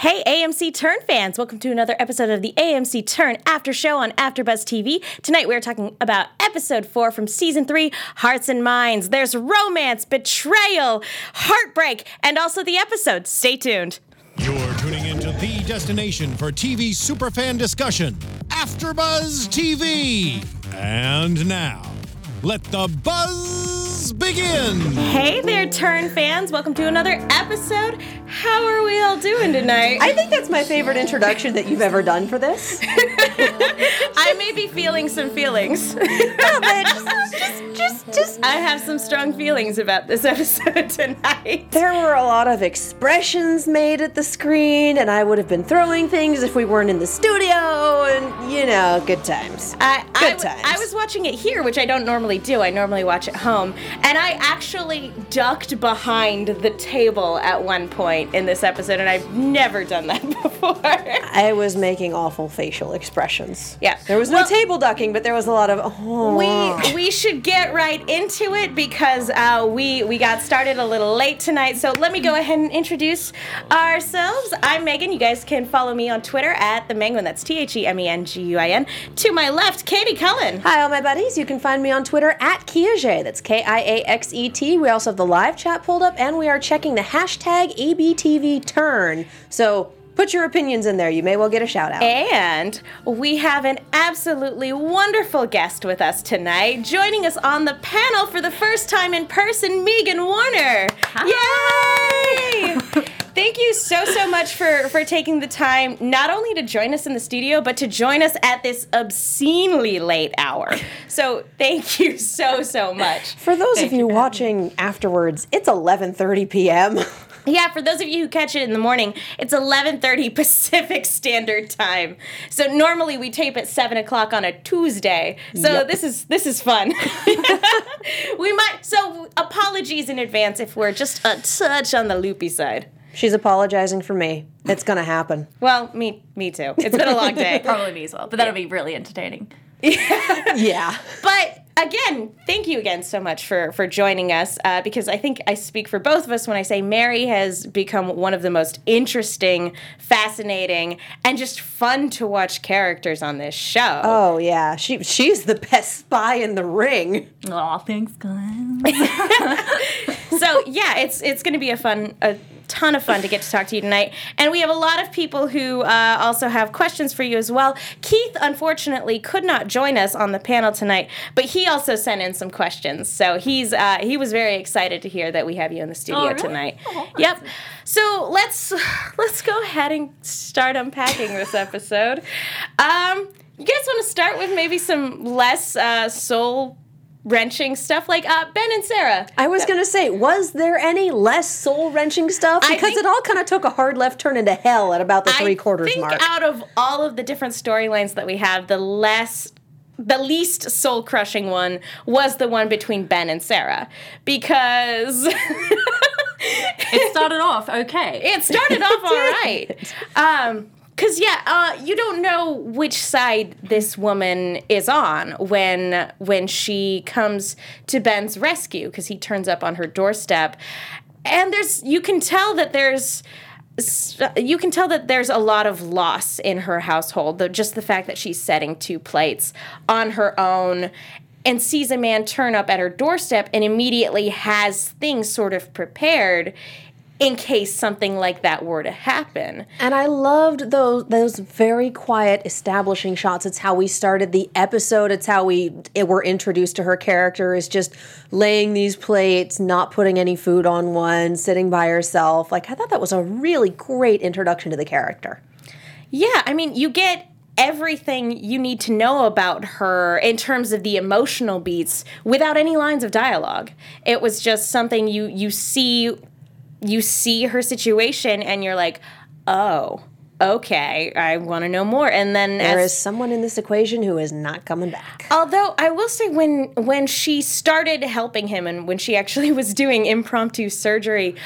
Hey, AMC Turn fans! Welcome to another episode of the AMC Turn After Show on AfterBuzz TV. Tonight we're talking about episode four from season three, Hearts and Minds. There's romance, betrayal, heartbreak, and also the episode. Stay tuned. You're tuning into the destination for TV superfan discussion, AfterBuzz TV. And now, let the buzz begin. Hey there, Turn fans! Welcome to another episode. How are we all doing tonight? I think that's my favorite introduction that you've ever done for this. I may be feeling some feelings. just, just, just. I have some strong feelings about this episode tonight. There were a lot of expressions made at the screen, and I would have been throwing things if we weren't in the studio, and you know, good times. I, I, Good w- times. I was watching it here, which I don't normally do. I normally watch at home. And I actually ducked behind the table at one point in this episode, and I've never done that before. I was making awful facial expressions. Yeah. There was no Well- table ducking, but there was a lot of oh. we we should get right into it because uh, we we got started a little late tonight. So let me go ahead and introduce ourselves. I'm Megan. You guys can follow me on Twitter at the Menguin. That's T H E M E N G U I N. To my left, Katie Cullen. Hi, all my buddies. You can find me on Twitter at Kiaxet. That's K I A X E T. We also have the live chat pulled up, and we are checking the hashtag ABTV turn. So put your opinions in there. You may well get a shout out. And we have an absolutely wonderful guest with us tonight. Joining us on the panel for the first time in person, Meegan Warner. Yay! Thank you so so much for for taking the time not only to join us in the studio but to join us at this obscenely late hour. So thank you so so much. For those Thank of you watching afterwards, it's 11:30 p.m. Yeah, for those of you who catch it in the morning, it's 11:30 Pacific Standard Time. So normally we tape at seven o'clock on a Tuesday. So Yep. this is this is fun. we might. So apologies in advance if we're just a touch on the loopy side. She's apologizing for me. It's gonna happen. Well, me me too. It's been a long day. Probably me as well, but that'll be really entertaining. Yeah. But again, thank you again so much for for joining us uh, because I think I speak for both of us when I say Mary has become one of the most interesting, fascinating, and just fun to watch characters on this show. Oh yeah. She she's the best spy in the ring. Oh, thanks, guys. so yeah, it's it's going to be a fun. A, ton of fun to get to talk to you tonight. And we have a lot of people who uh, also have questions for you as well. Keith unfortunately could not join us on the panel tonight but he also sent in some questions. So he's uh, he was very excited to hear that we have you in the studio Oh, really? tonight. Oh, yep. so let's let's go ahead and start unpacking this episode. Um you guys want to start with maybe some less uh, soul wrenching stuff like uh, ben and sarah I was gonna say, was there any less soul wrenching stuff? Because think- it all kind of took a hard left turn into hell at about the three I quarters think mark. out of all of the different storylines that we have, the less the least soul crushing one was the one between Ben and Sarah because it started off okay. it started off all right. Um, Cause yeah, uh, you don't know which side this woman is on when when she comes to Ben's rescue because he turns up on her doorstep, and there's you can tell that there's you can tell that there's a lot of loss in her household. The, just the fact that she's setting two plates on her own and sees a man turn up at her doorstep and immediately has things sort of prepared in case something like that were to happen. And I loved those those very quiet establishing shots. It's how we started the episode. It's how we it, were introduced to her character. Is just laying these plates, not putting any food on one, sitting by herself. Like I thought that was a really great introduction to the character. Yeah, I mean, you get everything you need to know about her in terms of the emotional beats without any lines of dialogue. It was just something you you see you see her situation and you're like, "Oh, okay, I want to know more. And then There as is someone in this equation who is not coming back. Although I will say when when she started helping him and when she actually was doing impromptu surgery,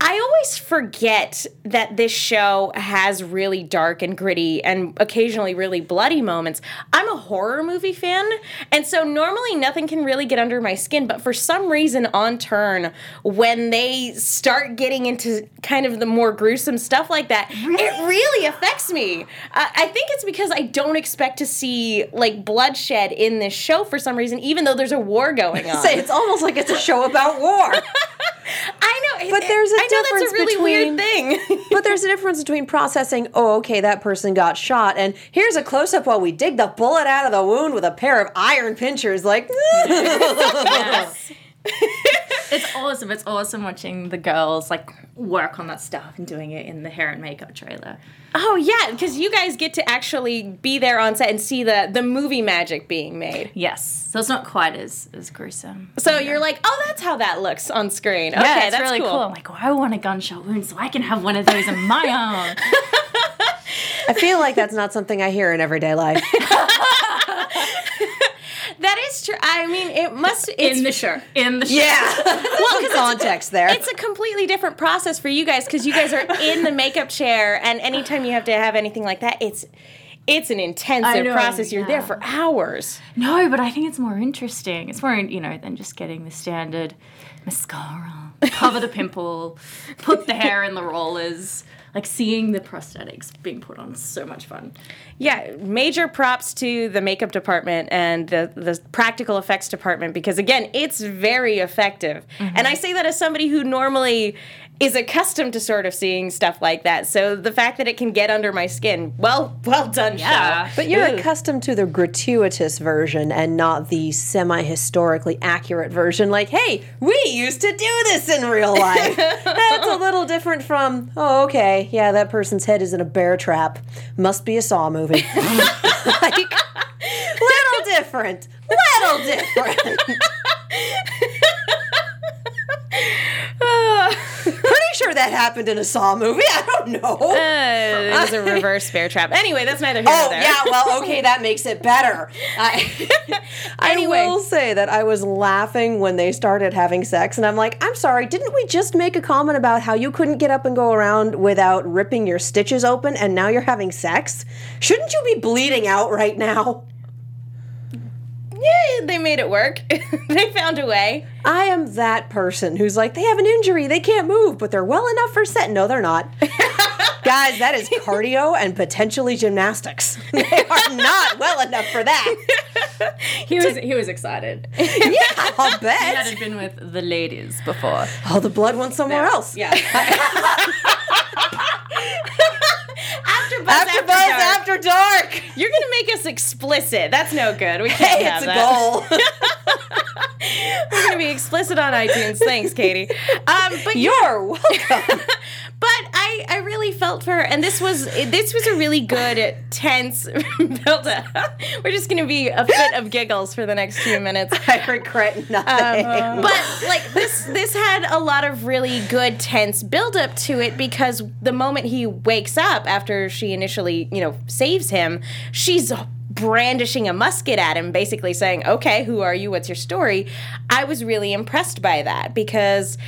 I always forget that this show has really dark and gritty and occasionally really bloody moments. I'm a horror movie fan, and so normally nothing can really get under my skin, but for some reason on turn when they start getting into kind of the more gruesome stuff like that, it really affects me. Uh, I think it's because I don't expect to see like bloodshed in this show for some reason, even though there's a war going on. Say it's almost like it's a show about war. I know, But there's a I know that's difference a really between- weird thing. but there's a difference between processing, oh, okay, that person got shot, and here's a close up while we dig the bullet out of the wound with a pair of iron pinchers. Like, Yes. It's awesome. It's awesome watching the girls like work on that stuff and doing it in the hair and makeup trailer. oh yeah, because you guys get to actually be there on set and see the the movie magic being made. Yes. So it's not quite as as gruesome. So you're like, oh, that's how that looks on screen. Yeah, okay, it's that's really cool. cool. I'm like, oh, I want a gunshot wound so I can have one of those in my arm. I feel like that's not something I hear in everyday life. That is true. I mean, it must. It's, in the shirt. In the shirt. Yeah. well, context there. it's a completely different process for you guys because you guys are in the makeup chair, and anytime you have to have anything like that, it's it's an intensive know, process. You're there for hours. No, but I think it's more interesting. It's more, you know, than just getting the standard mascara, cover the pimple, put the hair in the rollers. Like seeing the prosthetics being put on so much fun. Yeah, major props to the makeup department and the, the practical effects department because, again, it's very effective. Mm-hmm. And I say that as somebody who normally is accustomed to sort of seeing stuff like that. So the fact that it can get under my skin, well, well done, Yeah. show. But you're Ooh. accustomed to the gratuitous version and not the semi historically accurate version. Like, hey, we used to do this in real life. That's a little different from, oh, okay, yeah, that person's head is in a bear trap. Must be a Saw movie. like, little different. Little different. Sure that happened in a Saw movie. I don't know. Uh, it was a reverse bear trap. Anyway, that's neither here nor Oh there. yeah, well, okay, that makes it better. I, Anyway. I will say that I was laughing when they started having sex, and I'm like, I'm sorry, didn't we just make a comment about how you couldn't get up and go around without ripping your stitches open, and now you're having sex? Shouldn't you be bleeding out right now? Yeah, they made it work. they found a way. I am that person who's like, they have an injury, they can't move, but they're well enough for set. No, they're not. Guys, that is cardio and potentially gymnastics. They are not well enough for that. He was he was excited. Yeah, I'll He bet. hadn't been with the ladies before. Oh, the blood went somewhere else. Yeah. After Buzz After After, Buzz Dark. After Dark. You're gonna make us explicit. That's no good. We can't Hey, have it's a that. goal. We're gonna be explicit on iTunes. Thanks, Katie. Um, but You're welcome. But I, I really felt for her, and this was this was a really good tense build up. We're just gonna be a fit of giggles for the next few minutes. I regret nothing. Um, but like this this had a lot of really good tense build up to it because the moment he wakes up after she initially you know saves him she's brandishing a musket at him basically saying okay who are you what's your story i was really impressed by that because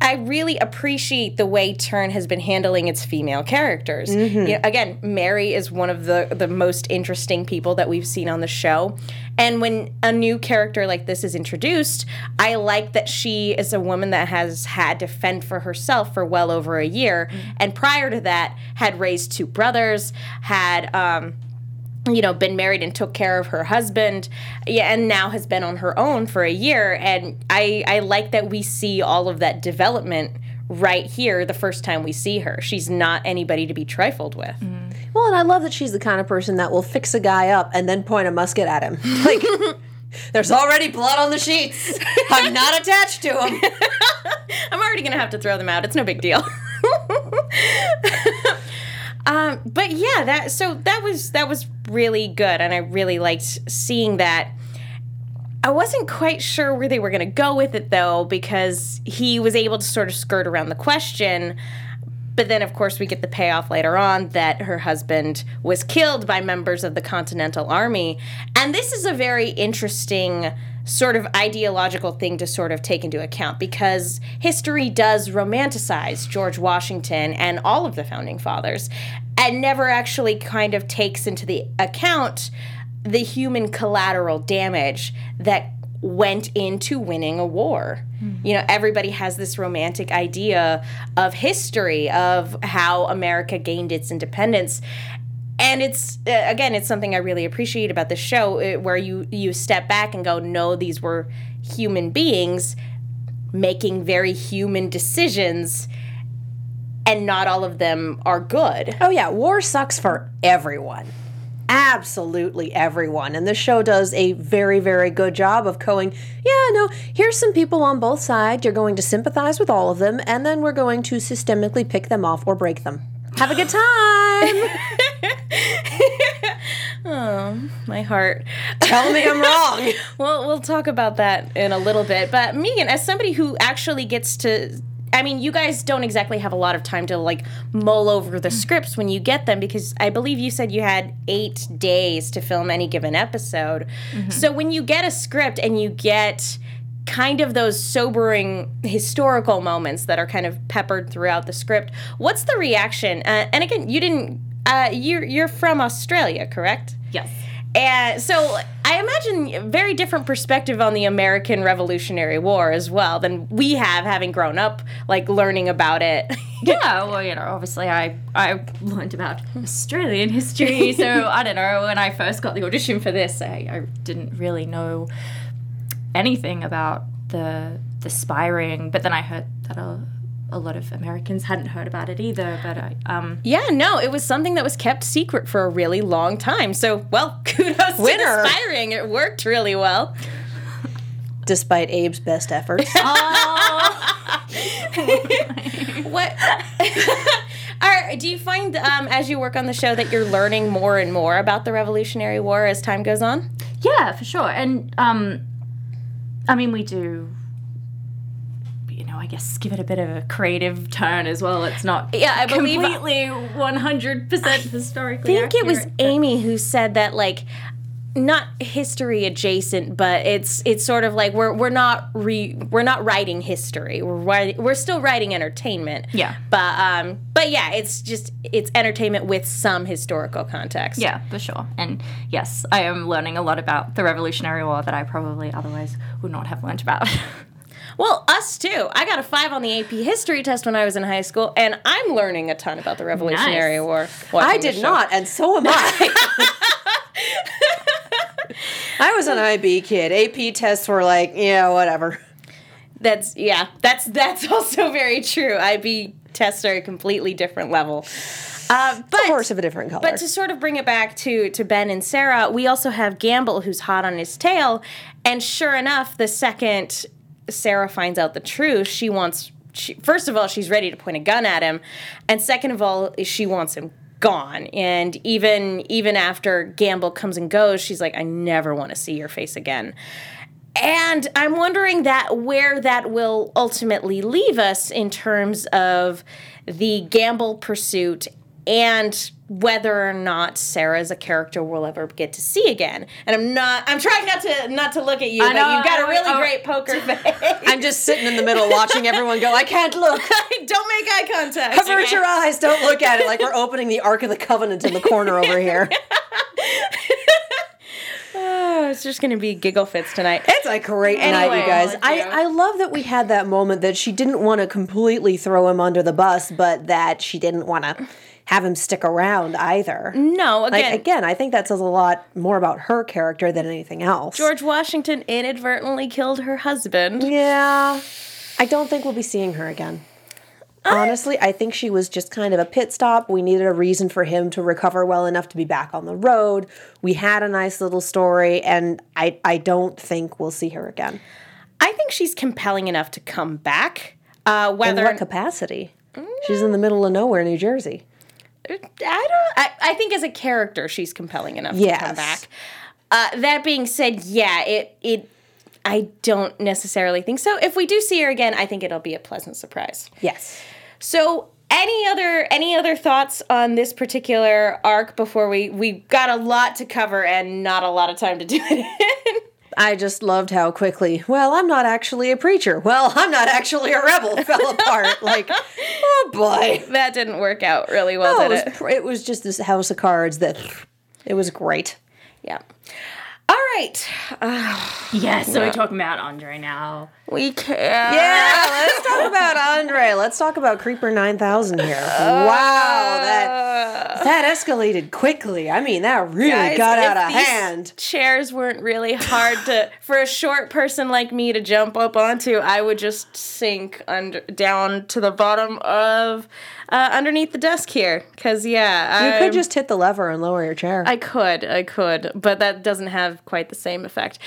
I really appreciate the way Turn has been handling its female characters. You know, again, Mary is one of the the most interesting people that we've seen on the show. And when a new character like this is introduced, I like that she is a woman that has had to fend for herself for well over a year. And prior to that, had raised two brothers, had um, you know, been married and took care of her husband, yeah, and now has been on her own for a year. And I, I like that we see all of that development right here the first time we see her. She's not anybody to be trifled with. Mm-hmm. well, and I love that she's the kind of person that will fix a guy up and then point a musket at him. Like, there's already blood on the sheets. I'm not attached to him. I'm already gonna have to throw them out. It's no big deal. Um, but yeah, that so that was that was really good, and I really liked seeing that. I wasn't quite sure where they were gonna go with it though, because he was able to sort of skirt around the question. but then, of course, we get the payoff later on that her husband was killed by members of the Continental Army. And this is a very interesting sort of ideological thing to sort of take into account because history does romanticize George Washington and all of the founding fathers and never actually kind of takes into the account the human collateral damage that went into winning a war. Hmm. You know, everybody has this romantic idea of history, of how America gained its independence. And it's uh, again, it's something I really appreciate about the show, uh, where you you step back and go, no, these were human beings making very human decisions, and not all of them are good. Oh yeah, war sucks for everyone. Absolutely everyone. And this show does a very, very good job of going, yeah, no, here's some people on both sides. You're going to sympathize with all of them, and then we're going to systemically pick them off or break them. Have a good time. My heart. Tell me I'm wrong. Well, we'll talk about that in a little bit. But Meegan, as somebody who actually gets to I mean, you guys don't exactly have a lot of time to like mull over the scripts when you get them because I believe you said you had eight days to film any given episode. So when you get a script and you get kind of those sobering historical moments that are kind of peppered throughout the script, what's the reaction? Uh, and again, you didn't. Uh, you're you're from Australia, correct? Yes. And so I imagine a very different perspective on the American Revolutionary War as well than we have having grown up like learning about it. Yeah, well, you know, obviously I I learned about Australian history, so I don't know. When I first got the audition for this, I, I didn't really know anything about the the spying, but then I heard that a, a lot of Americans hadn't heard about it either. But I um yeah, no, it was something that was kept secret for a really long time. So, well, kudos Winner. to Inspiring. It worked really well. Despite Abe's best efforts. What Are, do you find um, as you work on the show that you're learning more and more about the Revolutionary War as time goes on? yeah, for sure. And um, I mean, we do. Know, I guess give it a bit of a creative turn as well. It's not Yeah, I believe- completely one hundred percent historically. I think it was Amy who said that like not history adjacent, but it's it's sort of like we're we're not re we're not writing history. We're writing, we're still writing entertainment. Yeah. But um but yeah, it's just it's entertainment with some historical context. Yeah, for sure. And yes, I am learning a lot about the Revolutionary War that I probably otherwise would not have learned about. Well, us too. I got a five on the AP history test when I was in high school, and I'm learning a ton about the Revolutionary Nice. War. I did not, and so am I. I was an IB kid. AP tests were like, yeah, whatever. That's yeah. That's that's also very true. IB tests are a completely different level. Uh, but A horse of a different color. But to sort of bring it back to to Ben and Sarah, we also have Gamble who's hot on his tail, and sure enough, the second Sarah finds out the truth, she wants. She, first of all, she's ready to point a gun at him, and second of all, she wants him gone. And even even after Gamble comes and goes, she's like, "I never want to see your face again." And I'm wondering that where that will ultimately leave us in terms of the gamble pursuit and whether or not Sarah Sarah's a character we'll ever get to see again. And I'm not I'm trying not to not to look at you, I but know, you've got a I- really I- great poker face. I'm just sitting in the middle watching everyone go, I can't look. Don't make eye contact. Avert okay? your eyes. Don't look at it like we're opening the Ark of the Covenant in the corner over here. Oh, it's just gonna be giggle fits tonight. It's a great night, you guys. I. I love that we had that moment that she didn't want to completely throw him under the bus, but that she didn't want to have him stick around either. No, Like, again, again, I think that says a lot more about her character than anything else. George Washington inadvertently killed her husband. Yeah. I don't think we'll be seeing her again. Honestly, I think she was just kind of a pit stop. We needed a reason for him to recover well enough to be back on the road. We had a nice little story, and I, I don't think we'll see her again. I think she's compelling enough to come back. Uh, In whether what capacity? She's in the middle of nowhere, New Jersey. I don't. I, I think as a character, she's compelling enough to come back. Uh, that being said, yeah, it it. I don't necessarily think so. If we do see her again, I think it'll be a pleasant surprise. Yes. So any other any other thoughts on this particular arc before we we got a lot to cover and not a lot of time to do it in? I just loved how quickly, well, I'm not actually a preacher. Well, I'm not actually a rebel fell apart. Like, oh boy. that didn't work out really well, Oh, it, did was, it? pr- it was just this house of cards that it was great. Yeah. All right. Yes, so we're talking about Andre now. We can. Yeah, let's talk about Andre. Let's talk about Creeper 9000 here. wow, that that escalated quickly. I mean, that really Guys, got out of hand. Chairs weren't really hard to for a short person like me to jump up onto. I would just sink under down to the bottom of uh, underneath the desk here. Cause yeah, You I'm- could just hit the lever and lower your chair. I could, I could, but that doesn't have quite the same effect.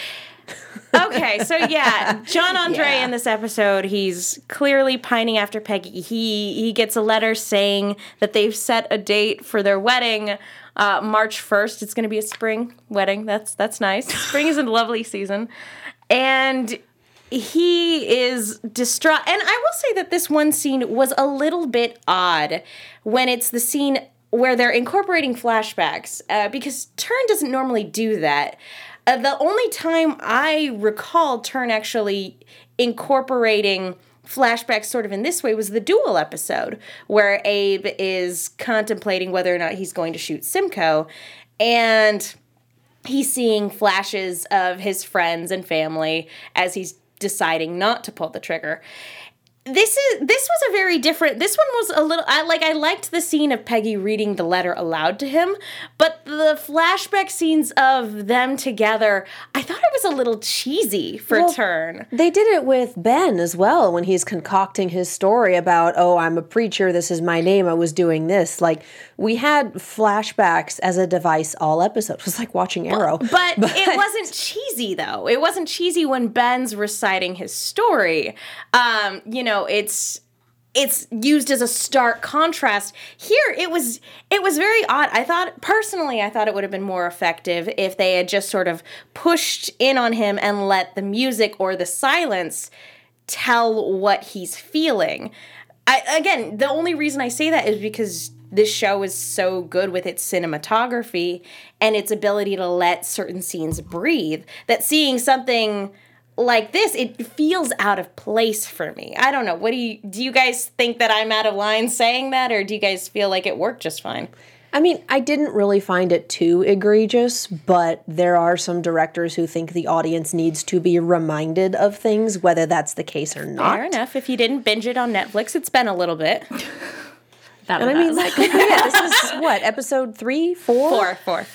Okay, so yeah, John Andre Yeah. in this episode, he's clearly pining after Peggy. He he gets a letter saying that they've set a date for their wedding, uh, March first. It's going to be a spring wedding. That's that's nice. Spring is a lovely season, and he is distraught. And I will say that this one scene was a little bit odd when it's the scene where they're incorporating flashbacks uh, because Turn doesn't normally do that. Uh, the only time I recall Turn actually incorporating flashbacks sort of in this way was the duel episode where Abe is contemplating whether or not he's going to shoot Simcoe and he's seeing flashes of his friends and family as he's deciding not to pull the trigger. This is this was a very different. This one was a little I like I liked the scene of Peggy reading the letter aloud to him, but the flashback scenes of them together, I thought it was a little cheesy for Well, turn. They did it with Ben as well when he's concocting his story about, oh, I'm a preacher, this is my name, I was doing this. Like, we had flashbacks as a device all episode. It was like watching Arrow. But, it wasn't cheesy though. It wasn't cheesy when Ben's reciting his story. Um, you know, it's it's used as a stark contrast. Here it was it was very odd. I thought personally I thought it would have been more effective if they had just sort of pushed in on him and let the music or the silence tell what he's feeling. I, again, the only reason I say that is because this show is so good with its cinematography and its ability to let certain scenes breathe that seeing something like this it feels out of place for me. I don't know. What do you do you guys think that I'm out of line saying that or do you guys feel like it worked just fine? I mean, I didn't really find it too egregious, but there are some directors who think the audience needs to be reminded of things, whether that's the case or not. Fair enough. If you didn't binge it on Netflix, it's been a little bit. That And I mean, like, it. This is what, episode three, four? Four, four.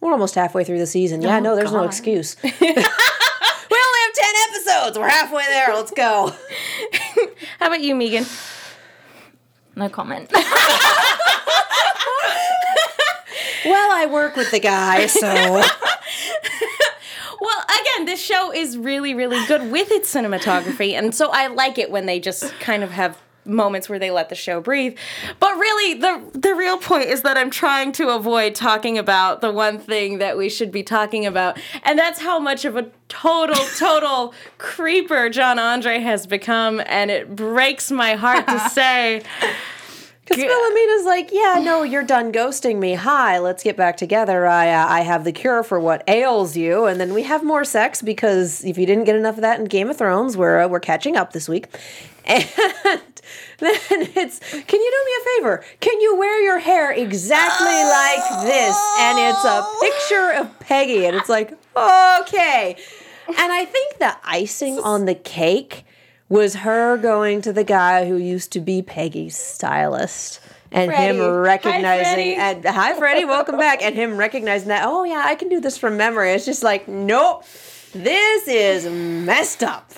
We're almost halfway through the season. Oh, yeah, no, there's no excuse. we only have 10 episodes. We're halfway there. Let's go. How about you, Meegan? no comment. Well, I work with the guy, so. Well, again, this show is really, really good with its cinematography, and so I like it when they just kind of have moments where they let the show breathe. But really, the the real point is that I'm trying to avoid talking about the one thing that we should be talking about, and that's how much of a total, total creeper John Andre has become, and it breaks my heart to say. Because Philomena's like, yeah, no, you're done ghosting me. Hi, let's get back together. I, uh, I have the cure for what ails you, and then we have more sex because if you didn't get enough of that in Game of Thrones, we're uh, we're catching up this week. And then it's, can you do me a favor? Can you wear your hair exactly like this? And it's a oh. picture of Peggy, and it's like, okay. And I think the icing on the cake was her going to the guy who used to be Peggy's stylist. And him Freddie. Hi, recognizing and hi Freddie, welcome back. And him recognizing that, oh yeah, I can do this from memory. It's just like, nope, this is messed up.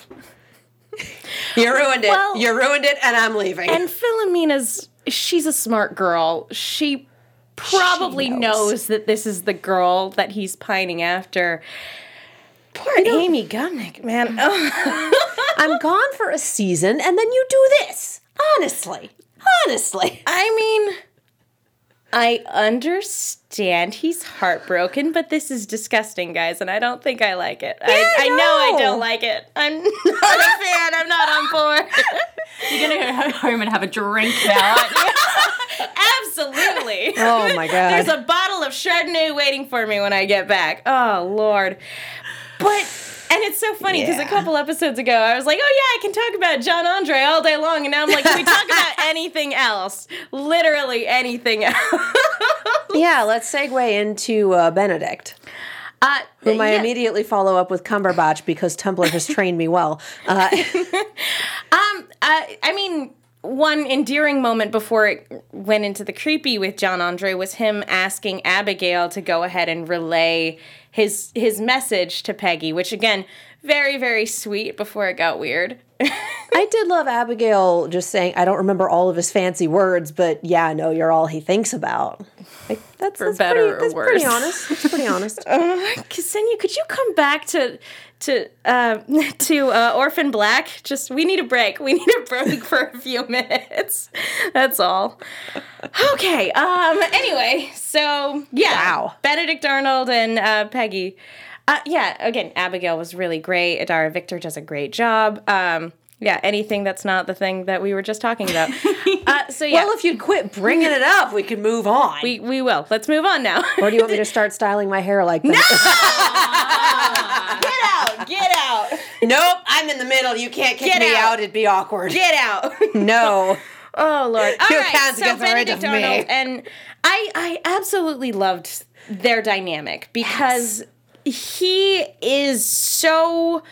You ruined it. Well- you ruined it, and I'm leaving. And Philomena's she's a smart girl. She probably knows. knows. that this is the girl that he's pining after. Poor Amy Gumenick, man. I'm gone for a season, and then you do this. Honestly, honestly. I mean, I understand he's heartbroken, but this is disgusting, guys, and I don't think I like it. I, I know I don't like it. I'm not a fan. I'm not on board. You're gonna go home and have a drink now, aren't you? Absolutely. Oh my god. There's a bottle of Chardonnay waiting for me when I get back. Oh Lord. But and it's so funny because Yeah. a couple episodes ago I was like, oh yeah, I can talk about John Andre all day long, and now I'm like, can we talk about anything else? Literally anything else. yeah, let's segue into uh, Benedict. Uh, Whom I yeah. immediately follow up with Cumberbatch because Tumblr has trained me well. Uh, Um, I mean, one endearing moment before it went into the creepy with John Andre was him asking Abigail to go ahead and relay his his message to Peggy, which again, very very sweet before it got weird. I did love Abigail just saying, I don't remember all of his fancy words, but yeah, no, you're all he thinks about. Like, that's, that's better pretty, or that's pretty honest. That's pretty honest. Uh, Ksenia, could you come back to to uh, to uh, Orphan Black? Just we need a break. We need a break for a few minutes. That's all. Okay. Um. Anyway, so yeah. Wow. Benedict Arnold and uh, Peggy. Uh, yeah. Again, Abigail was really great. Idara Victor does a great job. Um. Yeah. Anything that's not the thing that we were just talking about. uh, so yeah. Well, if you'd quit bringing it up, we could move on. we we will. Let's move on now. or do you want me to start styling my hair like that? get out. Nope, I'm in the middle. You can't kick Get me out. out. It'd be awkward. Get out. no. Oh Lord! All right, so Benedict. Arnold and I, I absolutely loved their dynamic because he is so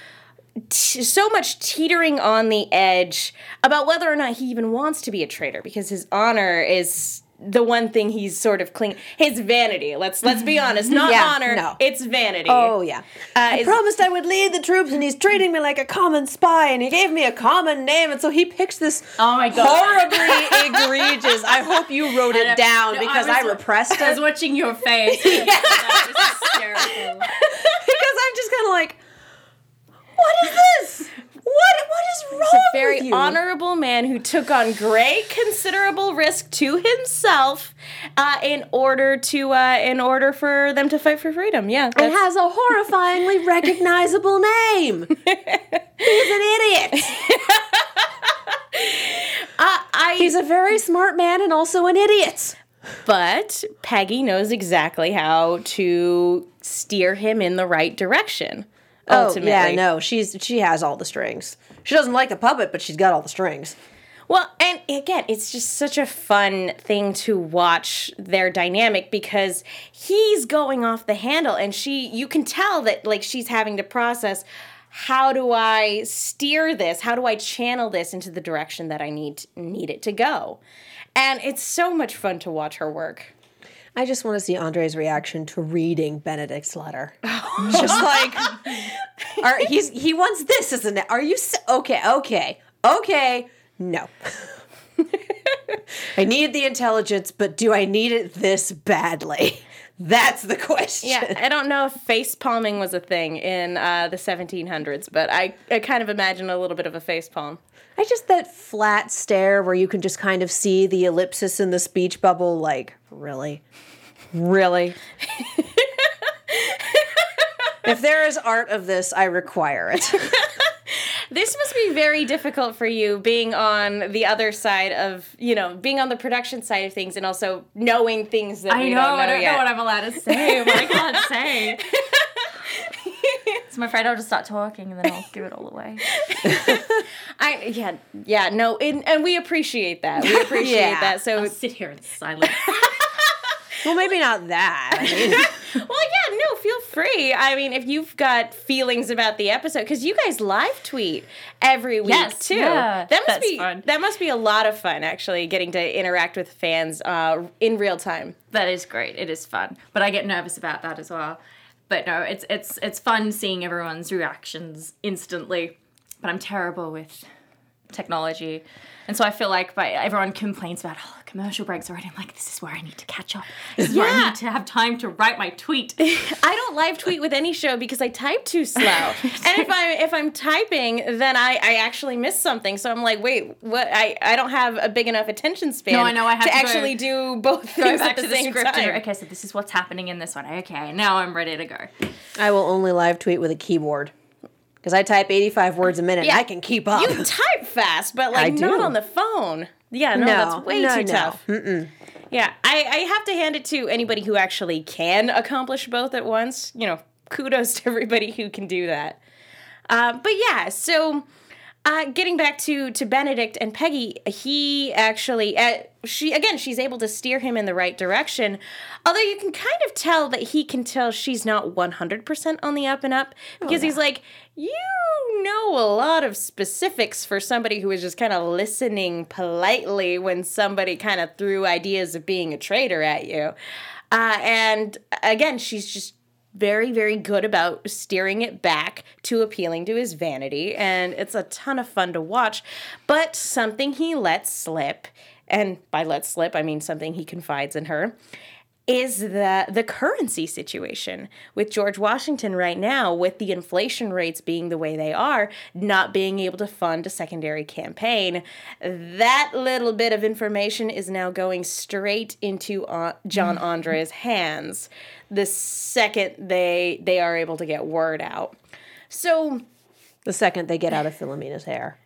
t- so much teetering on the edge about whether or not he even wants to be a traitor because his honor is the one thing he's sort of cling his vanity let's let's be honest not Yeah, honor no. it's vanity Oh yeah. Uh, I promised I would lead the troops, and he's treating me like a common spy, and he gave me a common name, and so he picks this Oh my god. horribly egregious. I hope you wrote it down No, because I I, was- repressed I was watching your face. That was hysterical. because I'm just kind of like, what is this? What what is wrong He's a very with you? honorable man who took on great considerable risk to himself uh, in order to uh, in order for them to fight for freedom. Yeah, and that's- has a horrifyingly recognizable name. He's an idiot. uh, I. He's a very smart man and also an idiot. but Peggy knows exactly how to steer him in the right direction. Ultimately, Oh yeah, no, she's she has all the strings. She doesn't like the puppet, but she's got all the strings. Well, and again, it's just such a fun thing to watch their dynamic because he's going off the handle and she you can tell that like she's having to process how do I steer this? How do I channel this into the direction that I need need it to go? And it's so much fun to watch her work. I just want to see Andre's reaction to reading Benedict's letter. just like, are, he's he wants this, isn't it? Are you okay? Okay, okay. No. I need the intelligence, but do I need it this badly? That's the question. Yeah, I don't know if face palming was a thing in uh, the 1700s, but I, I kind of imagine a little bit of a face palm. I just that flat stare where you can just kind of see the ellipsis in the speech bubble. Like, really, really. if there is art of this, I require it. This must be very difficult for you being on the other side of, you know, being on the production side of things and also knowing things that I know, don't know I don't yet. know what I'm allowed to say, what I can't say. so I'm afraid I'll just start talking and then I'll give it all away. I yeah, yeah, no, and, and we appreciate that. We appreciate Yeah. that. So I'll sit here in silence. Well, maybe not that. Well, yeah, no, feel free. I mean, if you've got feelings about the episode, because you guys live tweet every week Yes, too. yeah, that must that's be fun. that must be a lot of fun, actually, getting to interact with fans uh, in real time. that is great. It is fun, but I get nervous about that as well. But no, it's it's it's fun seeing everyone's reactions instantly. But I'm terrible with technology. And so I feel like by everyone complains about oh commercial breaks already. I'm like, this is where I need to catch up. This is where I need to have time to write my tweet. I don't live tweet with any show because I type too slow. and if I'm if I'm typing, then I, I actually miss something. So I'm like, wait, what? I, I don't have a big enough attention span. No, I know, I have to, to go- actually do both things back at the, to the same script time. and okay, so this is what's happening in this one. Okay, now I'm ready to go. I will only live tweet with a keyboard because I type 85 words a minute. Yeah. I can keep up. You type fast, but like not on the phone. Yeah, no, No, that's way no, too no. tough. Yeah, I, I have to hand it to anybody who actually can accomplish both at once. You know, kudos to everybody who can do that. Uh, but yeah, so uh, getting back to to Benedict and Peggy, he actually uh, she again she's able to steer him in the right direction. Although you can kind of tell that he can tell she's not one hundred percent on the up and up because he's like, you know a lot of specifics for somebody who is just kind of listening politely when somebody kind of threw ideas of being a traitor at you. Uh, and again, she's just very, very good about steering it back to appealing to his vanity. And it's a ton of fun to watch. But something he lets slip, and by let slip, I mean something he confides in her, is the the currency situation. With George Washington right now with the inflation rates being the way they are not being able to fund a secondary campaign that little bit of information is now going straight into uh, John Andre's hands the second they they are able to get word out. So the second they get out of Philomena's hair.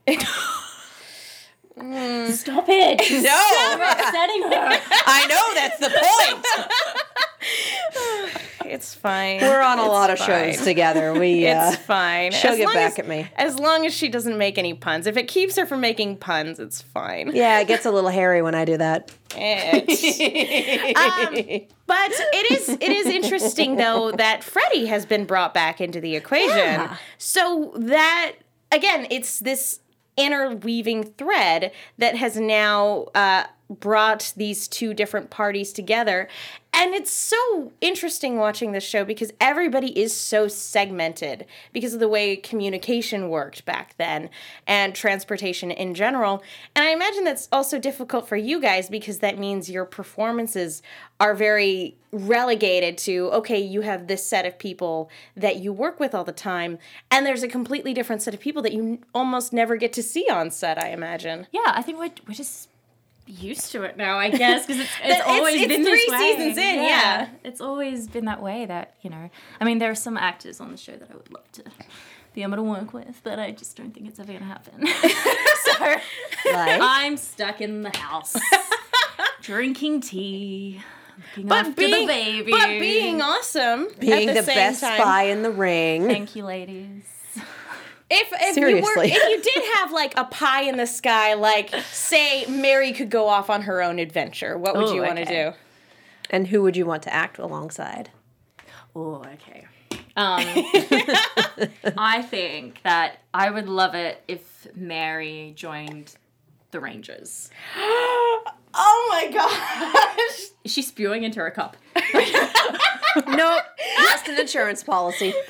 Stop it! no You're upsetting her. I know that's the point. it's fine We're on a It's lot of fine. shows together. We uh, It's fine. she'll As get back as- at me. As long as she doesn't make any puns. If it keeps her from making puns, it's fine. yeah, it gets a little hairy when I do that. It- um, but it is it is interesting though that Freddie has been brought back into the equation. So that again, it's this interweaving thread that has now uh, brought these two different parties together. And it's so interesting watching this show because everybody is so segmented because of the way communication worked back then and transportation in general. And I imagine that's also difficult for you guys because that means your performances are very relegated to okay, you have this set of people that you work with all the time, and there's a completely different set of people that you almost never get to see on set, I imagine. Yeah, I think we're, we're just used to it now, I guess, because it's, it's It's- always it's been three this way. seasons in, yeah. It's always been that way that, you know, I mean, there are some actors on the show that I would love to be able to work with, but I just don't think it's ever going to happen. so Like, I'm stuck in the house, drinking tea, But after being, the baby. but being awesome, being at the, the, same best time. spy in the ring. Thank you, ladies. If if you were if you did have like a pie in the sky, like say Mary could go off on her own adventure, what would Ooh, you want to okay. do? And who would you want to act alongside? Oh, okay. Um, I think that I would love it if Mary joined the Rangers. Oh my gosh! Is she spewing into her cup? No, just an insurance policy.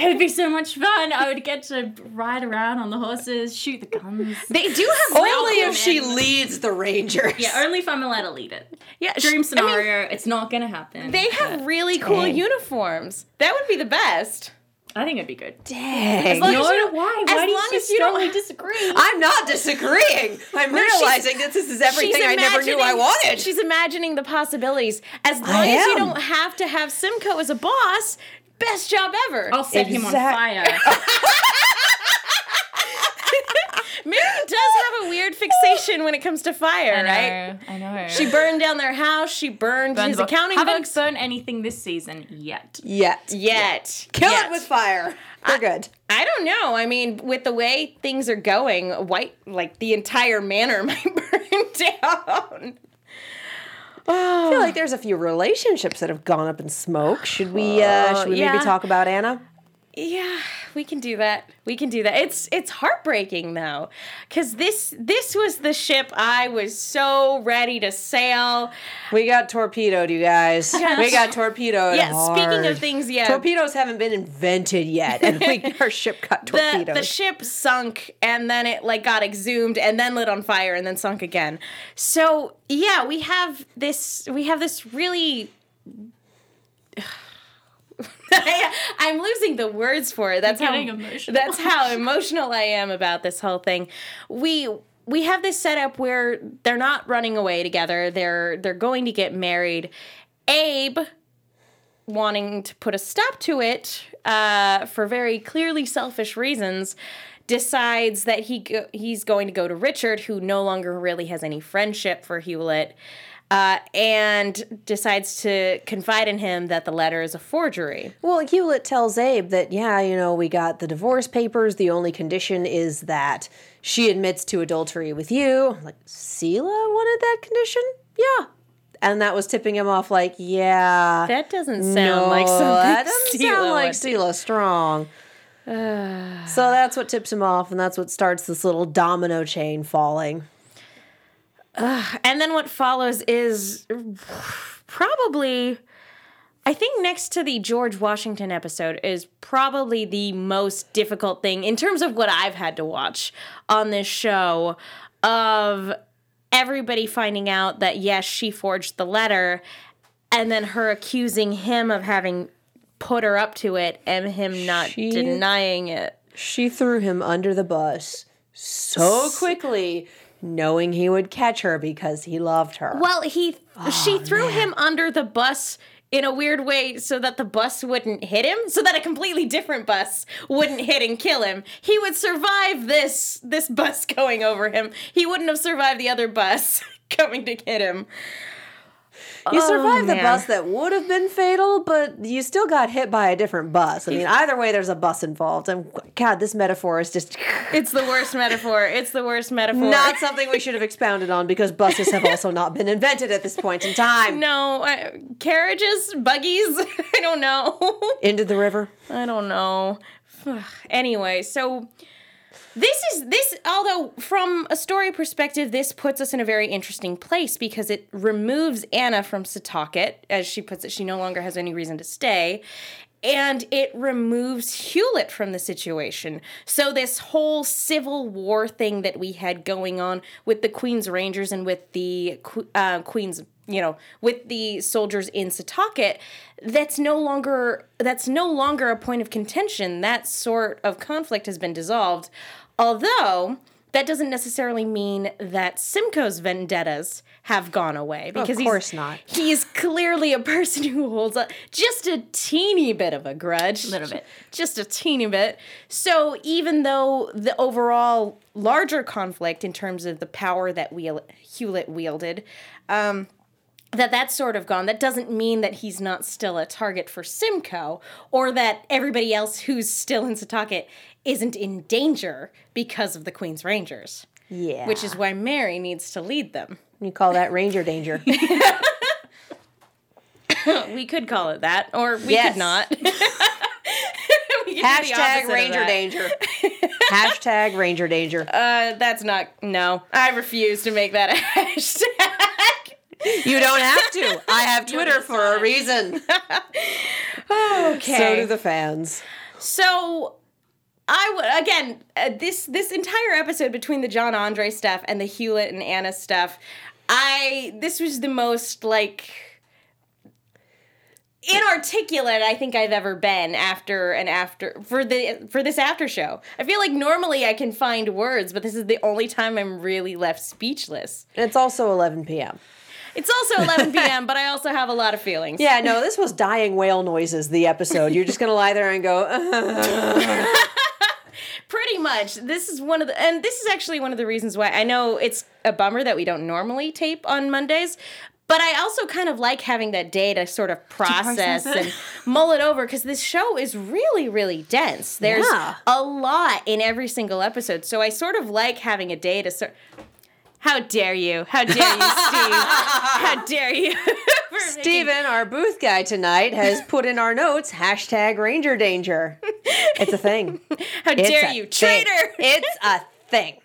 It would be so much fun. I would get to ride around on the horses, shoot the guns. They do have Only if she leads the Rangers. Yeah, only if I'm allowed to lead it. Yeah, Dream I mean, scenario, it's not gonna happen. they have really cool Dang. uniforms. That would be the best. I think it'd be good. Dang. long No, as you don't- why? as Why do you long so as you don't- strongly disagree? I'm not disagreeing. I'm realizing that this is everything I never knew I wanted. She's imagining the possibilities. As long I as you don't have to have Simcoe as a boss, best job ever. I'll set him on fire. Mary does have a weird fixation when it comes to fire, I know, right? I know. She burned down their house. She burned Burned his the book. accounting Haven't books. burned anything this season yet. Yet. Yet, Kill Yet. it with fire. We're good. I don't know. I mean, with the way things are going, white like the entire manor might burn down. I feel like there's a few relationships that have gone up in smoke. Should we uh should we yeah. maybe talk about Anna? Yeah, we can do that. We can do that. It's it's heartbreaking though, because this this was the ship I was so ready to sail. We got torpedoed, you guys. We got torpedoed. Yeah, speaking of things, yeah. torpedoes haven't been invented yet, and we our ship got The, torpedoed. the ship sunk and then it like got exhumed and then lit on fire and then sunk again. So yeah, we have this we have this really I'm losing the words for it. That's how emotional. that's how emotional I am about this whole thing. We we have this setup where they're not running away together. They're they're going to get married. Abe wanting to put a stop to it uh, for very clearly selfish reasons decides that he go- he's going to go to Richard who no longer really has any friendship for Hewlett uh, and decides to confide in him that the letter is a forgery. Well, Hewlett tells Abe that, yeah, you know, we got the divorce papers. The only condition is that she admits to adultery with you. I'm like, Selah wanted that condition? Yeah. And that was tipping him off, like, yeah. That doesn't sound no, like something that doesn't Selah sound like. Selah Strong. so that's what tips him off, and that's what starts this little domino chain falling. And then what follows is probably, I think, next to the George Washington episode, is probably the most difficult thing in terms of what I've had to watch on this show of everybody finding out that, yes, she forged the letter, and then her accusing him of having put her up to it and him not She- denying it. She threw him under the bus so quickly, knowing he would catch her because he loved her. Well, he she threw him under the bus in a weird way so that the bus wouldn't hit him, so that a completely different bus wouldn't hit and kill him. He would survive this this bus going over him. He wouldn't have survived the other bus coming to hit him. You oh, survived the Oh, man. bus that would have been fatal, but you still got hit by a different bus. I mean, either way, there's a bus involved. And God, this metaphor is just It's the worst metaphor. It's the worst metaphor. not something we should have expounded on because buses have also not been invented at this point in time. no I, carriages, buggies. I don't know. Into the river. I don't know. anyway, so this is this although from a story perspective this puts us in a very interesting place because it removes Anna from Setauket as she puts it she no longer has any reason to stay and it removes Hewlett from the situation. So this whole civil war thing that we had going on with the Queen's Rangers and with the uh, Queen's, you know, with the soldiers in Setauket, that's no longer that's no longer a point of contention. That sort of conflict has been dissolved. Although that doesn't necessarily mean that Simcoe's vendettas have gone away because of course he's, not. He's clearly a person who holds a, just a teeny bit of a grudge. A little bit. Just a teeny bit. So even though the overall larger conflict in terms of the power that Wheel- Hewlett wielded, um, that that's sort of gone. That doesn't mean that he's not still a target for Simcoe or that everybody else who's still in Setauket isn't in danger because of the Queen's Rangers. Yeah. Which is why Mary needs to lead them. you call that ranger danger. We could call it that, or we Yes. could not. We could do the opposite Hashtag ranger danger. Hashtag ranger danger. Uh, that's not. No, I refuse to make that a hashtag. You don't have to. I have Twitter for a reason. Okay. So do the fans. So I would again uh, this this entire episode between the John Andre stuff and the Hewlett and Anna stuff. I this was the most like inarticulate I think I've ever been after and after for the for this after show. I feel like normally I can find words, but this is the only time I'm really left speechless. It's also 11 p.m. It's also 11 p.m., but I also have a lot of feelings. Yeah, no, this was dying whale noises, the episode. You're just going to lie there and go, "Uh, Pretty much. This is one of the, and this is actually one of the reasons why I know it's a bummer that we don't normally tape on Mondays. But I also kind of like having that day to sort of process, process and mull it over because this show is really, really dense. There's Yeah. a lot in every single episode. So I sort of like having a day to sort. How dare you? How dare you, Steve? How dare you? Steven, our booth guy tonight, has put in our notes hashtag Ranger Danger. It's a thing. How It's dare you, thing. traitor? It's a thing.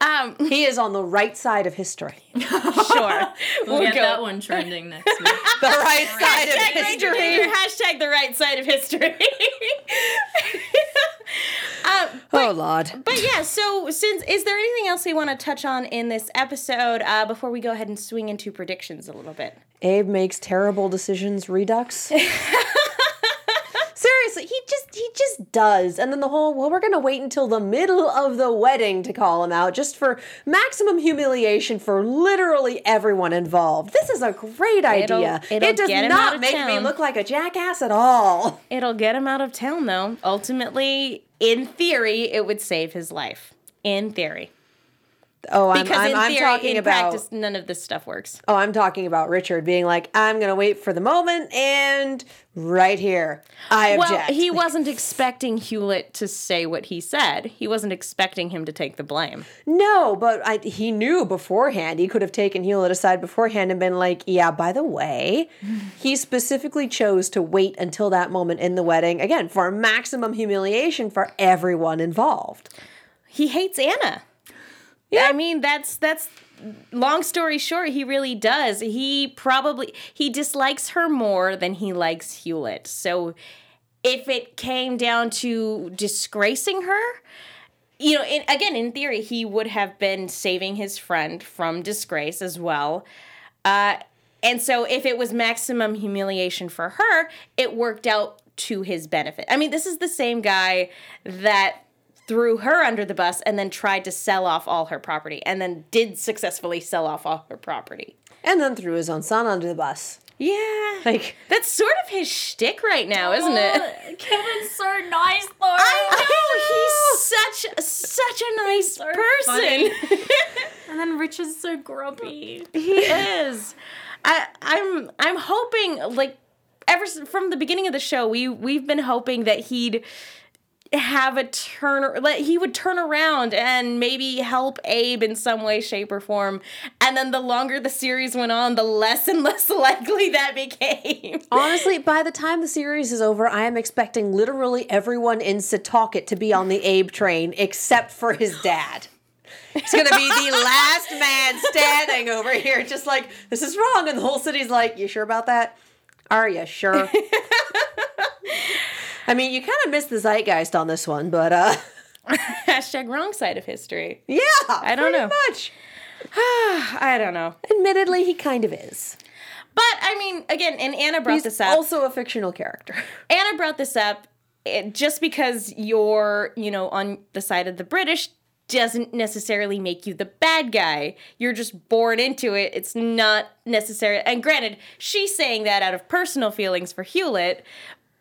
Um, He is on the right side of history. sure. We'll, get that one trending next week. The right side of Hashtag Ranger Danger, history. hashtag the right side of history. um, but, Oh, Lord. but yeah, so since is there anything else we want to touch on in this episode uh, before we go ahead and swing into predictions a little bit? Abe makes terrible decisions redux. Seriously, he just he just does. And then the whole, well, we're gonna wait until the middle of the wedding to call him out, just for maximum humiliation for literally everyone involved. This is a great idea. it'll it does get him out not make me look like a jackass at all. It'll get him out of town, though. Ultimately, in theory, it would save his life. In theory, Oh, I'm, because I'm, in I'm theory, talking in about. practice, none of this stuff works. Oh, I'm talking about Richard being like, I'm gonna wait for the moment, and right here, I Well, object. Well, he wasn't expecting Hewlett to say what he said. He wasn't expecting him to take the blame. No, but I, he knew beforehand. He could have taken Hewlett aside beforehand and been like, yeah, by the way, he specifically chose to wait until that moment in the wedding, again, for maximum humiliation for everyone involved. He hates Anna. Yeah, I mean that's that's long story short, he really does. He probably he dislikes her more than he likes Hewlett. So if it came down to disgracing her, you know, in, again, in theory, he would have been saving his friend from disgrace as well. Uh, and so if it was maximum humiliation for her, it worked out to his benefit. I mean, this is the same guy that threw her under the bus and then tried to sell off all her property and then did successfully sell off all her property. And then threw his own son under the bus. Yeah. Like, That's sort of his shtick right now, isn't it? Kevin's so nice though. I know he's such such a nice So person. And then Richard's so grumpy. he is. I I'm I'm hoping like ever s- from the beginning of the show we we've been hoping that he'd have a turn like he would turn around and maybe help Abe in some way shape or form and then the longer the series went on the less and less likely that became honestly, by the time the series is over, I am expecting literally everyone in Setauket to be on the Abe train except for his dad. He's gonna be the last man standing over here, just like, this is wrong. And the whole city's like, You sure about that? Are you sure? I mean, you kind of missed the zeitgeist on this one, but uh, hashtag wrong side of history yeah, I don't know. Much. I don't know Admittedly, he kind of is. but I mean again and Anna brought He's this up also a fictional character. Anna brought this up it, just because you're, you know, on the side of the British doesn't necessarily make you the bad guy. You're just born into it. It's not necessary. And granted, she's saying that out of personal feelings for Hewlett,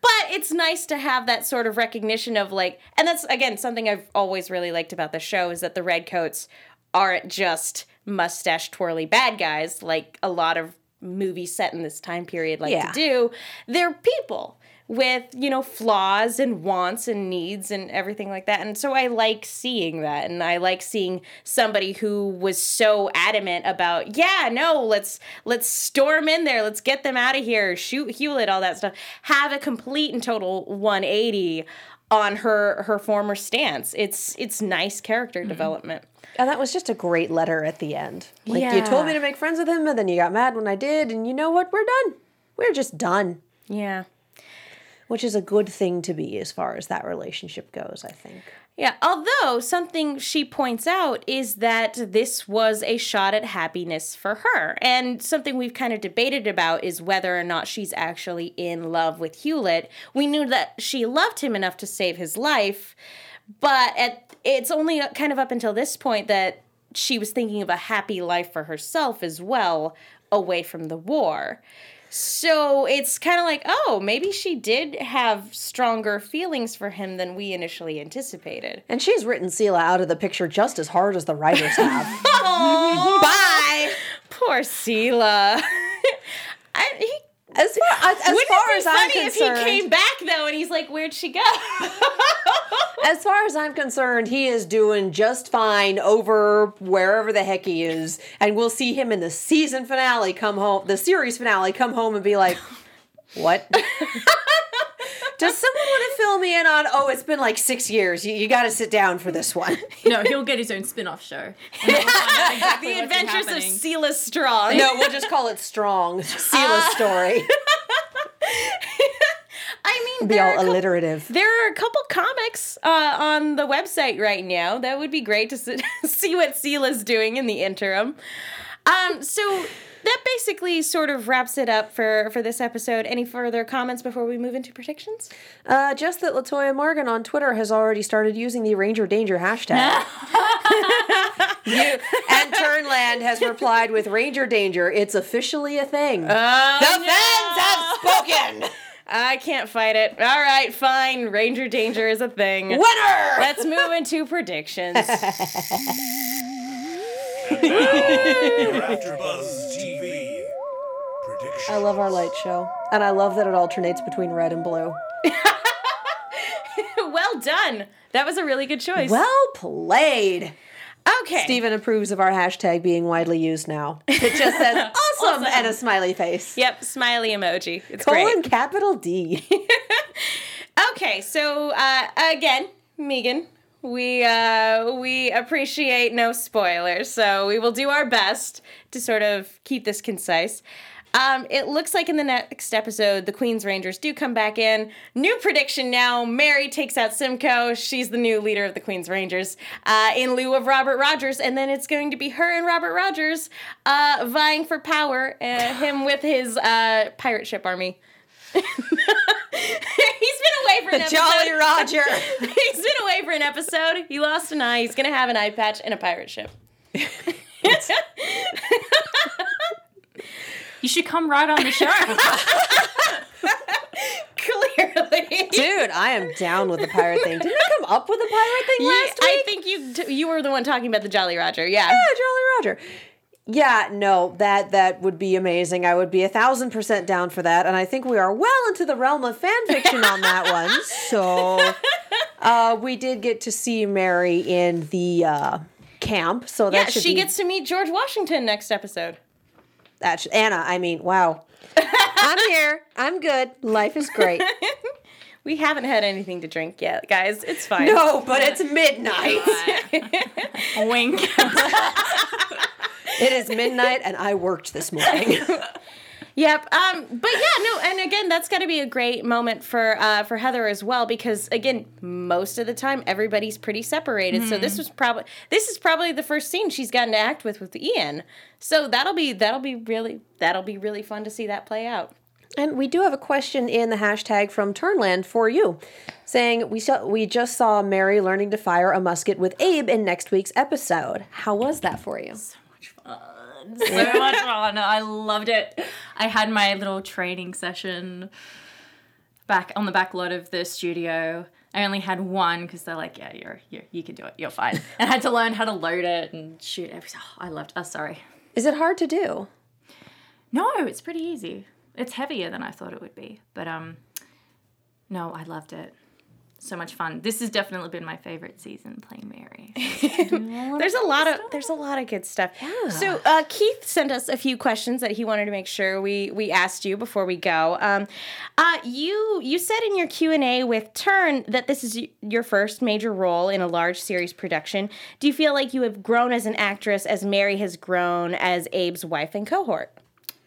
but it's nice to have that sort of recognition of like, and that's again something I've always really liked about the show is that the redcoats aren't just mustache twirly bad guys like a lot of movies set in this time period like Yeah. to do. They're people with, you know, flaws and wants and needs and everything like that. And so I like seeing that. And I like seeing somebody who was so adamant about, yeah, no, let's let's storm in there, let's get them out of here, shoot Hewlett, all that stuff. Have a complete and total 180 on her her former stance. It's it's nice character mm-hmm. development. And that was just a great letter at the end. Like, you told me to make friends with him, and then you got mad when I did, and you know what? We're done. We're just done. Yeah. Which is a good thing to be as far as that relationship goes, I think. Yeah, although something she points out is that this was a shot at happiness for her. And something we've kind of debated about is whether or not she's actually in love with Hewlett. We knew that she loved him enough to save his life, but at, it's only kind of up until this point that she was thinking of a happy life for herself as well away from the war. So it's kind of like, oh, maybe she did have stronger feelings for him than we initially anticipated. And she's written Selah out of the picture just as hard as the writers have. Bye! Poor Selah. I, he As far as, as Wouldn't far it as be I'm funny if concerned, he came back though and he's like, "Where'd she go?" as far as I'm concerned, he is doing just fine over wherever the heck he is, and we'll see him in the season finale come home, the series finale come home and be like, "What?" Does someone want to fill me in on? Oh, it's been like six years. You, you got to sit down for this one. No, he'll get his own spin-off show. And we'll find out exactly the Adventures of happening. Selah Strong. no, we'll just call it Strong. Selah's story. I mean, Be all a couple, alliterative. there are a couple comics uh, on the website right now. That would be great to sit, see what Selah's doing in the interim. Um, so that basically sort of wraps it up for for this episode. Any further comments before we move into predictions? Uh, just that LaToya Morgan on Twitter has already started using the Ranger Danger hashtag. you, and Turnland has replied with Ranger Danger. It's officially a thing. Oh, the fans have spoken. I can't fight it. All right, fine. Ranger danger is a thing. Winner. Let's move into predictions. Your AfterBuzz TV prediction. I love our light show, and I love that it alternates between red and blue. well done. That was a really good choice. Well played. okay. Stephen approves of our hashtag being widely used now. It just says awesome, and a smiley face. Yep, smiley emoji. It's Colon great. capital D. Okay, so uh, again, Meegan, we uh, we appreciate no spoilers, so we will do our best to sort of keep this concise. Um, it looks like in the next episode, the Queen's Rangers do come back in. New prediction now: Mary takes out Simcoe. She's the new leader of the Queen's Rangers uh, in lieu of Robert Rogers, and then it's going to be her and Robert Rogers uh, vying for power. Uh, him with his uh, pirate ship army. He's been away for an episode. Jolly Roger. He's been away for an episode. He lost an eye. He's gonna have an eye patch and a pirate ship. You should come right on the show. Clearly. Dude, I am down with the pirate thing. Didn't I come up with the pirate thing Yeah, last week? I think you t- you were the one talking about the Jolly Roger. Yeah. Yeah, Jolly Roger. Yeah, no, that that would be amazing. I would be a thousand percent down for that, and I think we are well into the realm of fan fiction on that one. So, uh, we did get to see Mary in the uh, camp, so that Yeah, she be, gets to meet George Washington next episode. Anna, I mean, wow. I'm here. I'm good. Life is great. We haven't had anything to drink yet, guys. It's fine. No, but it's midnight. Wink. It is midnight, and I worked this morning. Yep. Um. But yeah. No. And again, that's got to be a great moment for uh, for Heather as well because again, most of the time everybody's pretty separated. So this was probably this is probably the first scene she's gotten to act with with Ian. So that'll be that'll be really that'll be really fun to see that play out. And we do have a question in the hashtag from Turnland for you, saying we saw, we just saw Mary learning to fire a musket with Abe in next week's episode. How was that for you? so much fun. I loved it. I had my little training session back on the back lot of the studio. I only had one because they're like, yeah, you're, you're you can do it. You're fine. And I had to learn how to load it and shoot. Every, oh, I loved. Oh, sorry. Is it hard to do? No, it's pretty easy. It's heavier than I thought it would be, but um, no, I loved it. So much fun. This has definitely been my favorite season playing Mary. There's a lot of there's a lot of good stuff. Yeah. So uh, Keith sent us a few questions that he wanted to make sure we we asked you before we go. Um, uh, you you said in your Q and A with Turn that this is y- your first major role in a large series production. Do you feel like you have grown as an actress as Mary has grown as Abe's wife and cohort?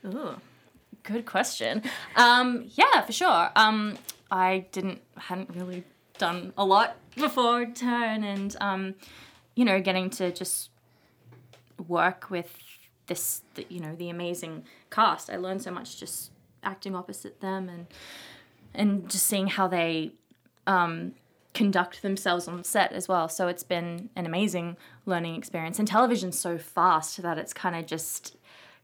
Ooh, good question. Um, yeah, for sure. Um, I didn't hadn't really done a lot before Turn, and um, you know, getting to just work with this, the, you know, the amazing cast. I learned so much just acting opposite them, and and just seeing how they um, conduct themselves on set as well. So it's been an amazing learning experience. And television's so fast that it's kind of just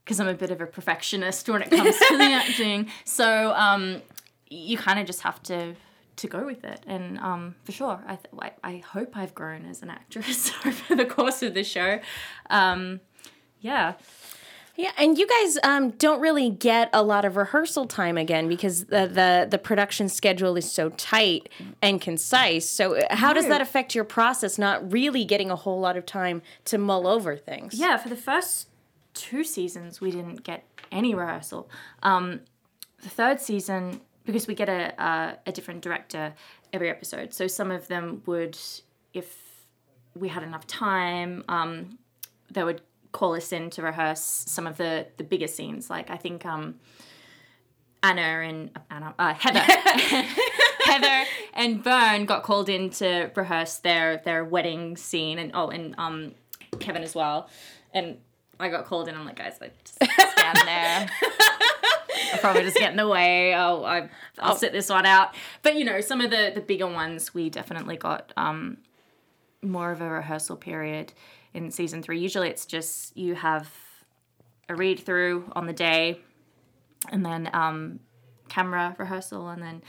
because I'm a bit of a perfectionist when it comes to the acting. So um, you kind of just have to to go with it. And um, for sure, I, th- I I hope I've grown as an actress over the course of the show. Um, yeah. Yeah, and you guys um, don't really get a lot of rehearsal time again because the, the the production schedule is so tight and concise. So uh, how does that affect your process? Not really getting a whole lot of time to mull over things. Yeah, for the first two seasons, we didn't get any rehearsal. Um, the third season, because we get a, a, a different director every episode, so some of them would, if we had enough time, um, they would call us in to rehearse some of the, the bigger scenes. Like, I think um, Anna and Anna, uh, Heather. Heather and Burn got called in to rehearse their their wedding scene, and oh, and um, Kevin as well. And I got called in. I'm like, guys, like, just stand there. Probably just get in the way. I'll, I, I'll sit this one out. But you know, some of the the bigger ones, we definitely got um, more of a rehearsal period in season three. Usually, it's just you have a read through on the day, and then um, camera rehearsal, and then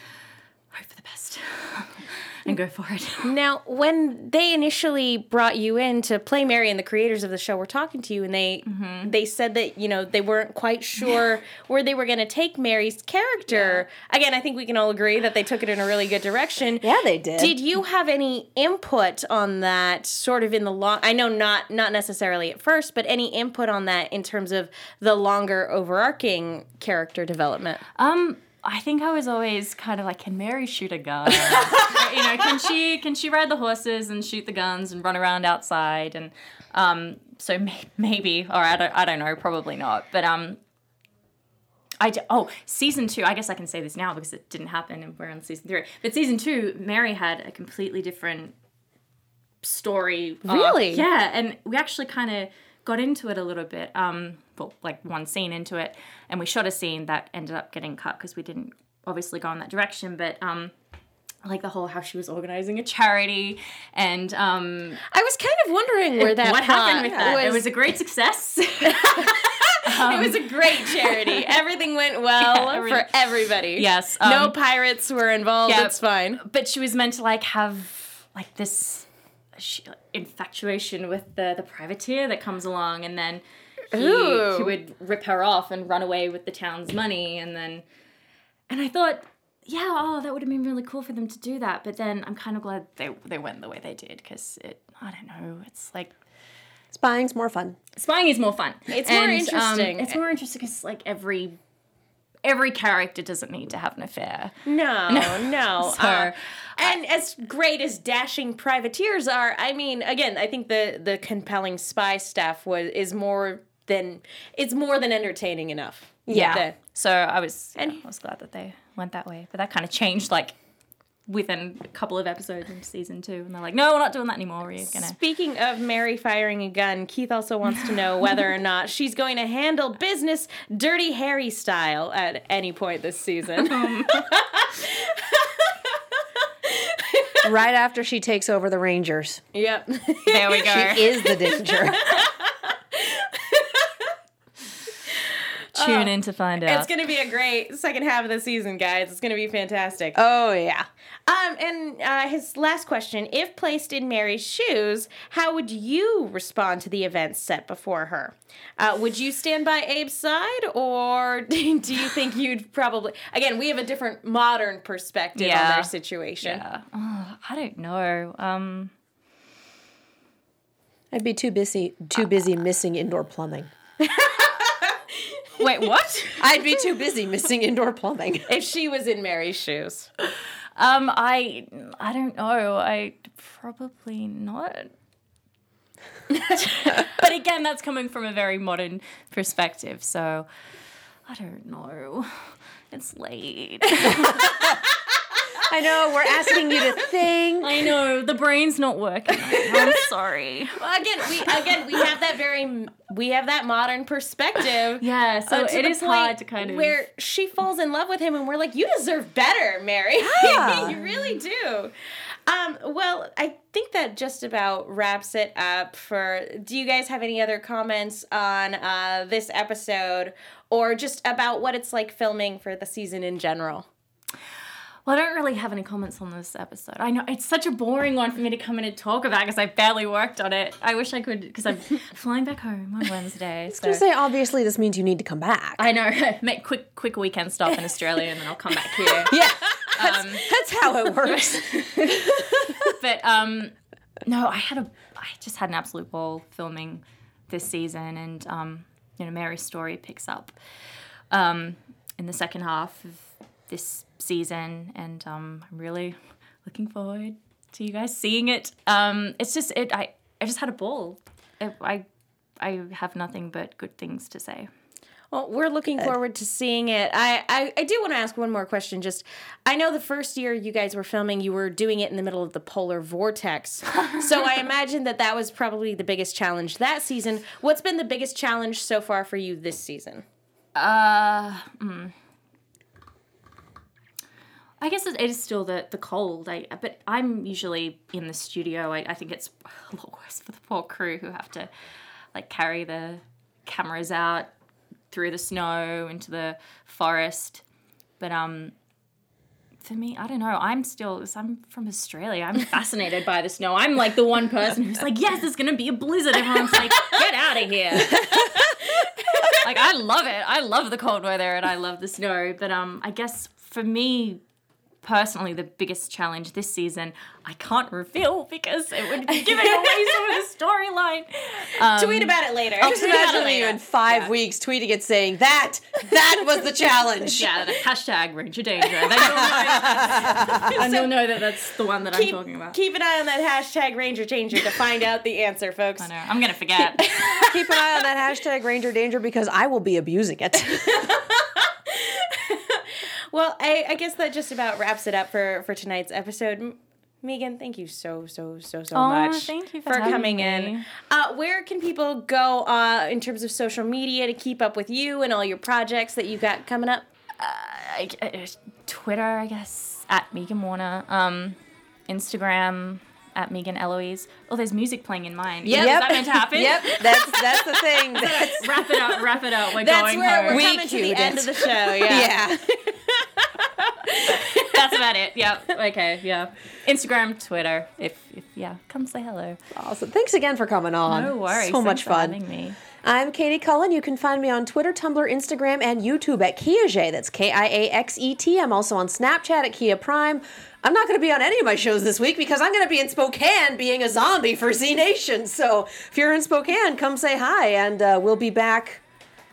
hope for the best and go for it. Now, when they initially brought you in to play Mary and the creators of the show were talking to you and they they said that, you know, they weren't quite sure where they were going to take Mary's character. Again, I think we can all agree that they took it in a really good direction. Yeah, they did. Did you have any input on that sort of in the long I know not not necessarily at first, but any input on that in terms of the longer overarching character development? Um, I think I was always kind of like, can Mary shoot a gun? you know, can she can she ride the horses and shoot the guns and run around outside? And um, so may- maybe, or I don't, I don't know, probably not. But um, I oh season two. I guess I can say this now because it didn't happen and we're on season three. But season two, Mary had a completely different story. arc. Really? yeah, and we actually kind of got into it a little bit. Um, well, like one scene into it, and we shot a scene that ended up getting cut because we didn't obviously go in that direction. But um, like the whole how she was organizing a charity and um, I was kind of wondering where that what happened with that. it was a great success. it was a great charity. Everything went well Yeah, everything- for everybody. Yes, no um, pirates were involved. yeah. It's fine. but she was meant to like have like this infatuation with the the privateer that comes along and then he, he would rip her off and run away with the town's money and then and i thought yeah oh that would have been really cool for them to do that but then i'm kind of glad they they went the way they did because it i don't know it's like Spying's more fun. spying is more fun. It's more interesting. it's more interesting because like every every character doesn't need to have an affair. No, no. So, uh, and as great as dashing privateers are, I mean, again, I think the the compelling spy stuff was is more than it's more than entertaining enough. Yeah. The- so I was And- yeah, I was glad that they went that way. But that kind of changed like within a couple of episodes in season two, and they're like, "No, we're not doing that anymore. We're gonna." Speaking of Mary firing a gun, Keith also wants to know whether or not she's going to handle business Dirty Harry style at any point this season. Um. right after she takes over the Rangers. yep. There we go. She is the danger. Tune in to find out. It's going to be a great second half of the season, guys. It's going to be fantastic. oh yeah. Um, and uh, his last question: If placed in Mary's shoes, how would you respond to the events set before her? Uh, would you stand by Abe's side, or do you think you'd probably? Again, we have a different modern perspective on Yeah. their situation. yeah. Oh, I don't know. Um, I'd be too busy too busy missing indoor plumbing. wait, what? I'd be too busy missing indoor plumbing. If she was in Mary's shoes, Um, I I don't know. I probably not. but again, that's coming from a very modern perspective, so I don't know. It's late. I know we're asking you to think. I know the brain's not working. I'm sorry. well, again, we again we have that very we have that modern perspective. Yeah, so uh, to it the is point hard to kind of where she falls in love with him, and we're like, "You deserve better, Mary. Yeah. you really do." Um, well, I think that just about wraps it up. For do you guys have any other comments on uh, this episode, or just about what it's like filming for the season in general? Well, I don't really have any comments on this episode. I know it's such a boring one for me to come in and talk about because I barely worked on it. I wish I could because I'm flying back home on Wednesday. I was So. gonna say, obviously, this means you need to come back. I know. Make quick, quick weekend stop in Australia, and then I'll come back here. yeah, that's, that's how it works. but um, no, I had a, I just had an absolute ball filming this season, and um, you know, Mary's story picks up um, in the second half of this season, and um, I'm really looking forward to you guys seeing it. Um, it's just it, I, I just had a ball. It, I, I have nothing but good things to say. Well, we're looking forward to seeing it. I, I, I do want to ask one more question. Just, I know the first year you guys were filming, you were doing it in the middle of the polar vortex. so I imagine that that was probably the biggest challenge that season. What's been the biggest challenge so far for you this season? Uh, mm. I guess it is still the the cold. I but I'm usually in the studio. I, I think it's a lot worse for the poor crew who have to like carry the cameras out through the snow into the forest. But um, for me, I don't know. I'm still. I'm from Australia. I'm fascinated by the snow. I'm like the one person who's like, yes, there's gonna be a blizzard. Everyone's like, get out of here like I love it. I love the cold weather and I love the snow. But um, I guess for me personally, the biggest challenge this season, I can't reveal because it would be giving away some of the storyline. Um, Tweet about it later. Just imagine you in five Yeah. weeks tweeting it saying that that was the challenge. yeah, the hashtag Ranger Danger. Then you'll know, and you'll know that that's the one that I'm talking about. keep an eye on that hashtag Ranger Danger to find out the answer, folks. I know. I'm gonna forget. Keep an eye on that hashtag Ranger Danger because I will be abusing it. Well, I, I guess that just about wraps it up for for tonight's episode. Meegan, thank you so so so so Aw, much. thank you for having coming me. in. Uh, where can people go uh, in terms of social media to keep up with you and all your projects that you got coming up? I, I- Twitter, I guess, at Meegan Warner. Um, Instagram at Meegan Eloise. Oh, there's music playing in mine. Yep. Is that meant to happen? yep, that's that's the thing. That's, wrap it up, wrap it up. We're That's going where home. we're We to the cued end of the show. Yeah. yeah. That's about it. Yeah. Okay. Yeah. Instagram, Twitter. If, if yeah, come say hello. Awesome. Thanks again for coming on. No worries. So much Thanks for fun. having me. I'm Katie Cullen. You can find me on Twitter, Tumblr, Instagram, and YouTube at Kiaxet. That's K I A X E T. I'm also on Snapchat at Kia Prime. I'm not going to be on any of my shows this week because I'm going to be in Spokane being a zombie for Z Nation. So if you're in Spokane, come say hi, and uh, we'll be back.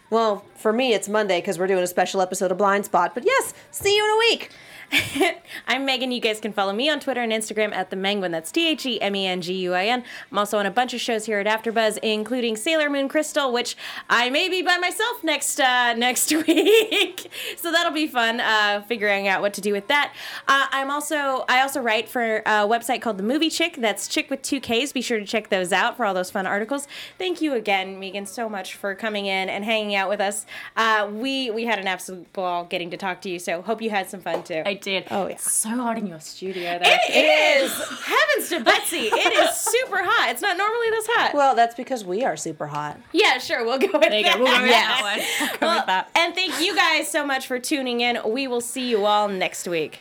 Well, for me, it's Monday because we're doing a special episode of Blind Spot. But yes, see you in a week. I'm Megan. You guys can follow me on Twitter and Instagram at the Menguin. That's T H E M E N G U I N. I'm also on a bunch of shows here at AfterBuzz, including Sailor Moon Crystal, which I may be by myself next uh, next week. so that'll be fun uh, figuring out what to do with that. Uh, I'm also I also write for a website called The Movie Chick. That's Chick with two Ks. Be sure to check those out for all those fun articles. Thank you again, Meegan, so much for coming in and hanging out with us. Uh, we we had an absolute ball getting to talk to you. So hope you had some fun too. I did. Oh, yeah. It's so hot in your studio. Though. It is. Heavens to Betsy. It is super hot. It's not normally this hot. Well, that's because we are super hot. yeah, sure. We'll go with There you that. go. We'll go with Yes. that one. We'll go Well, with that. and thank you guys so much for tuning in. We will see you all next week.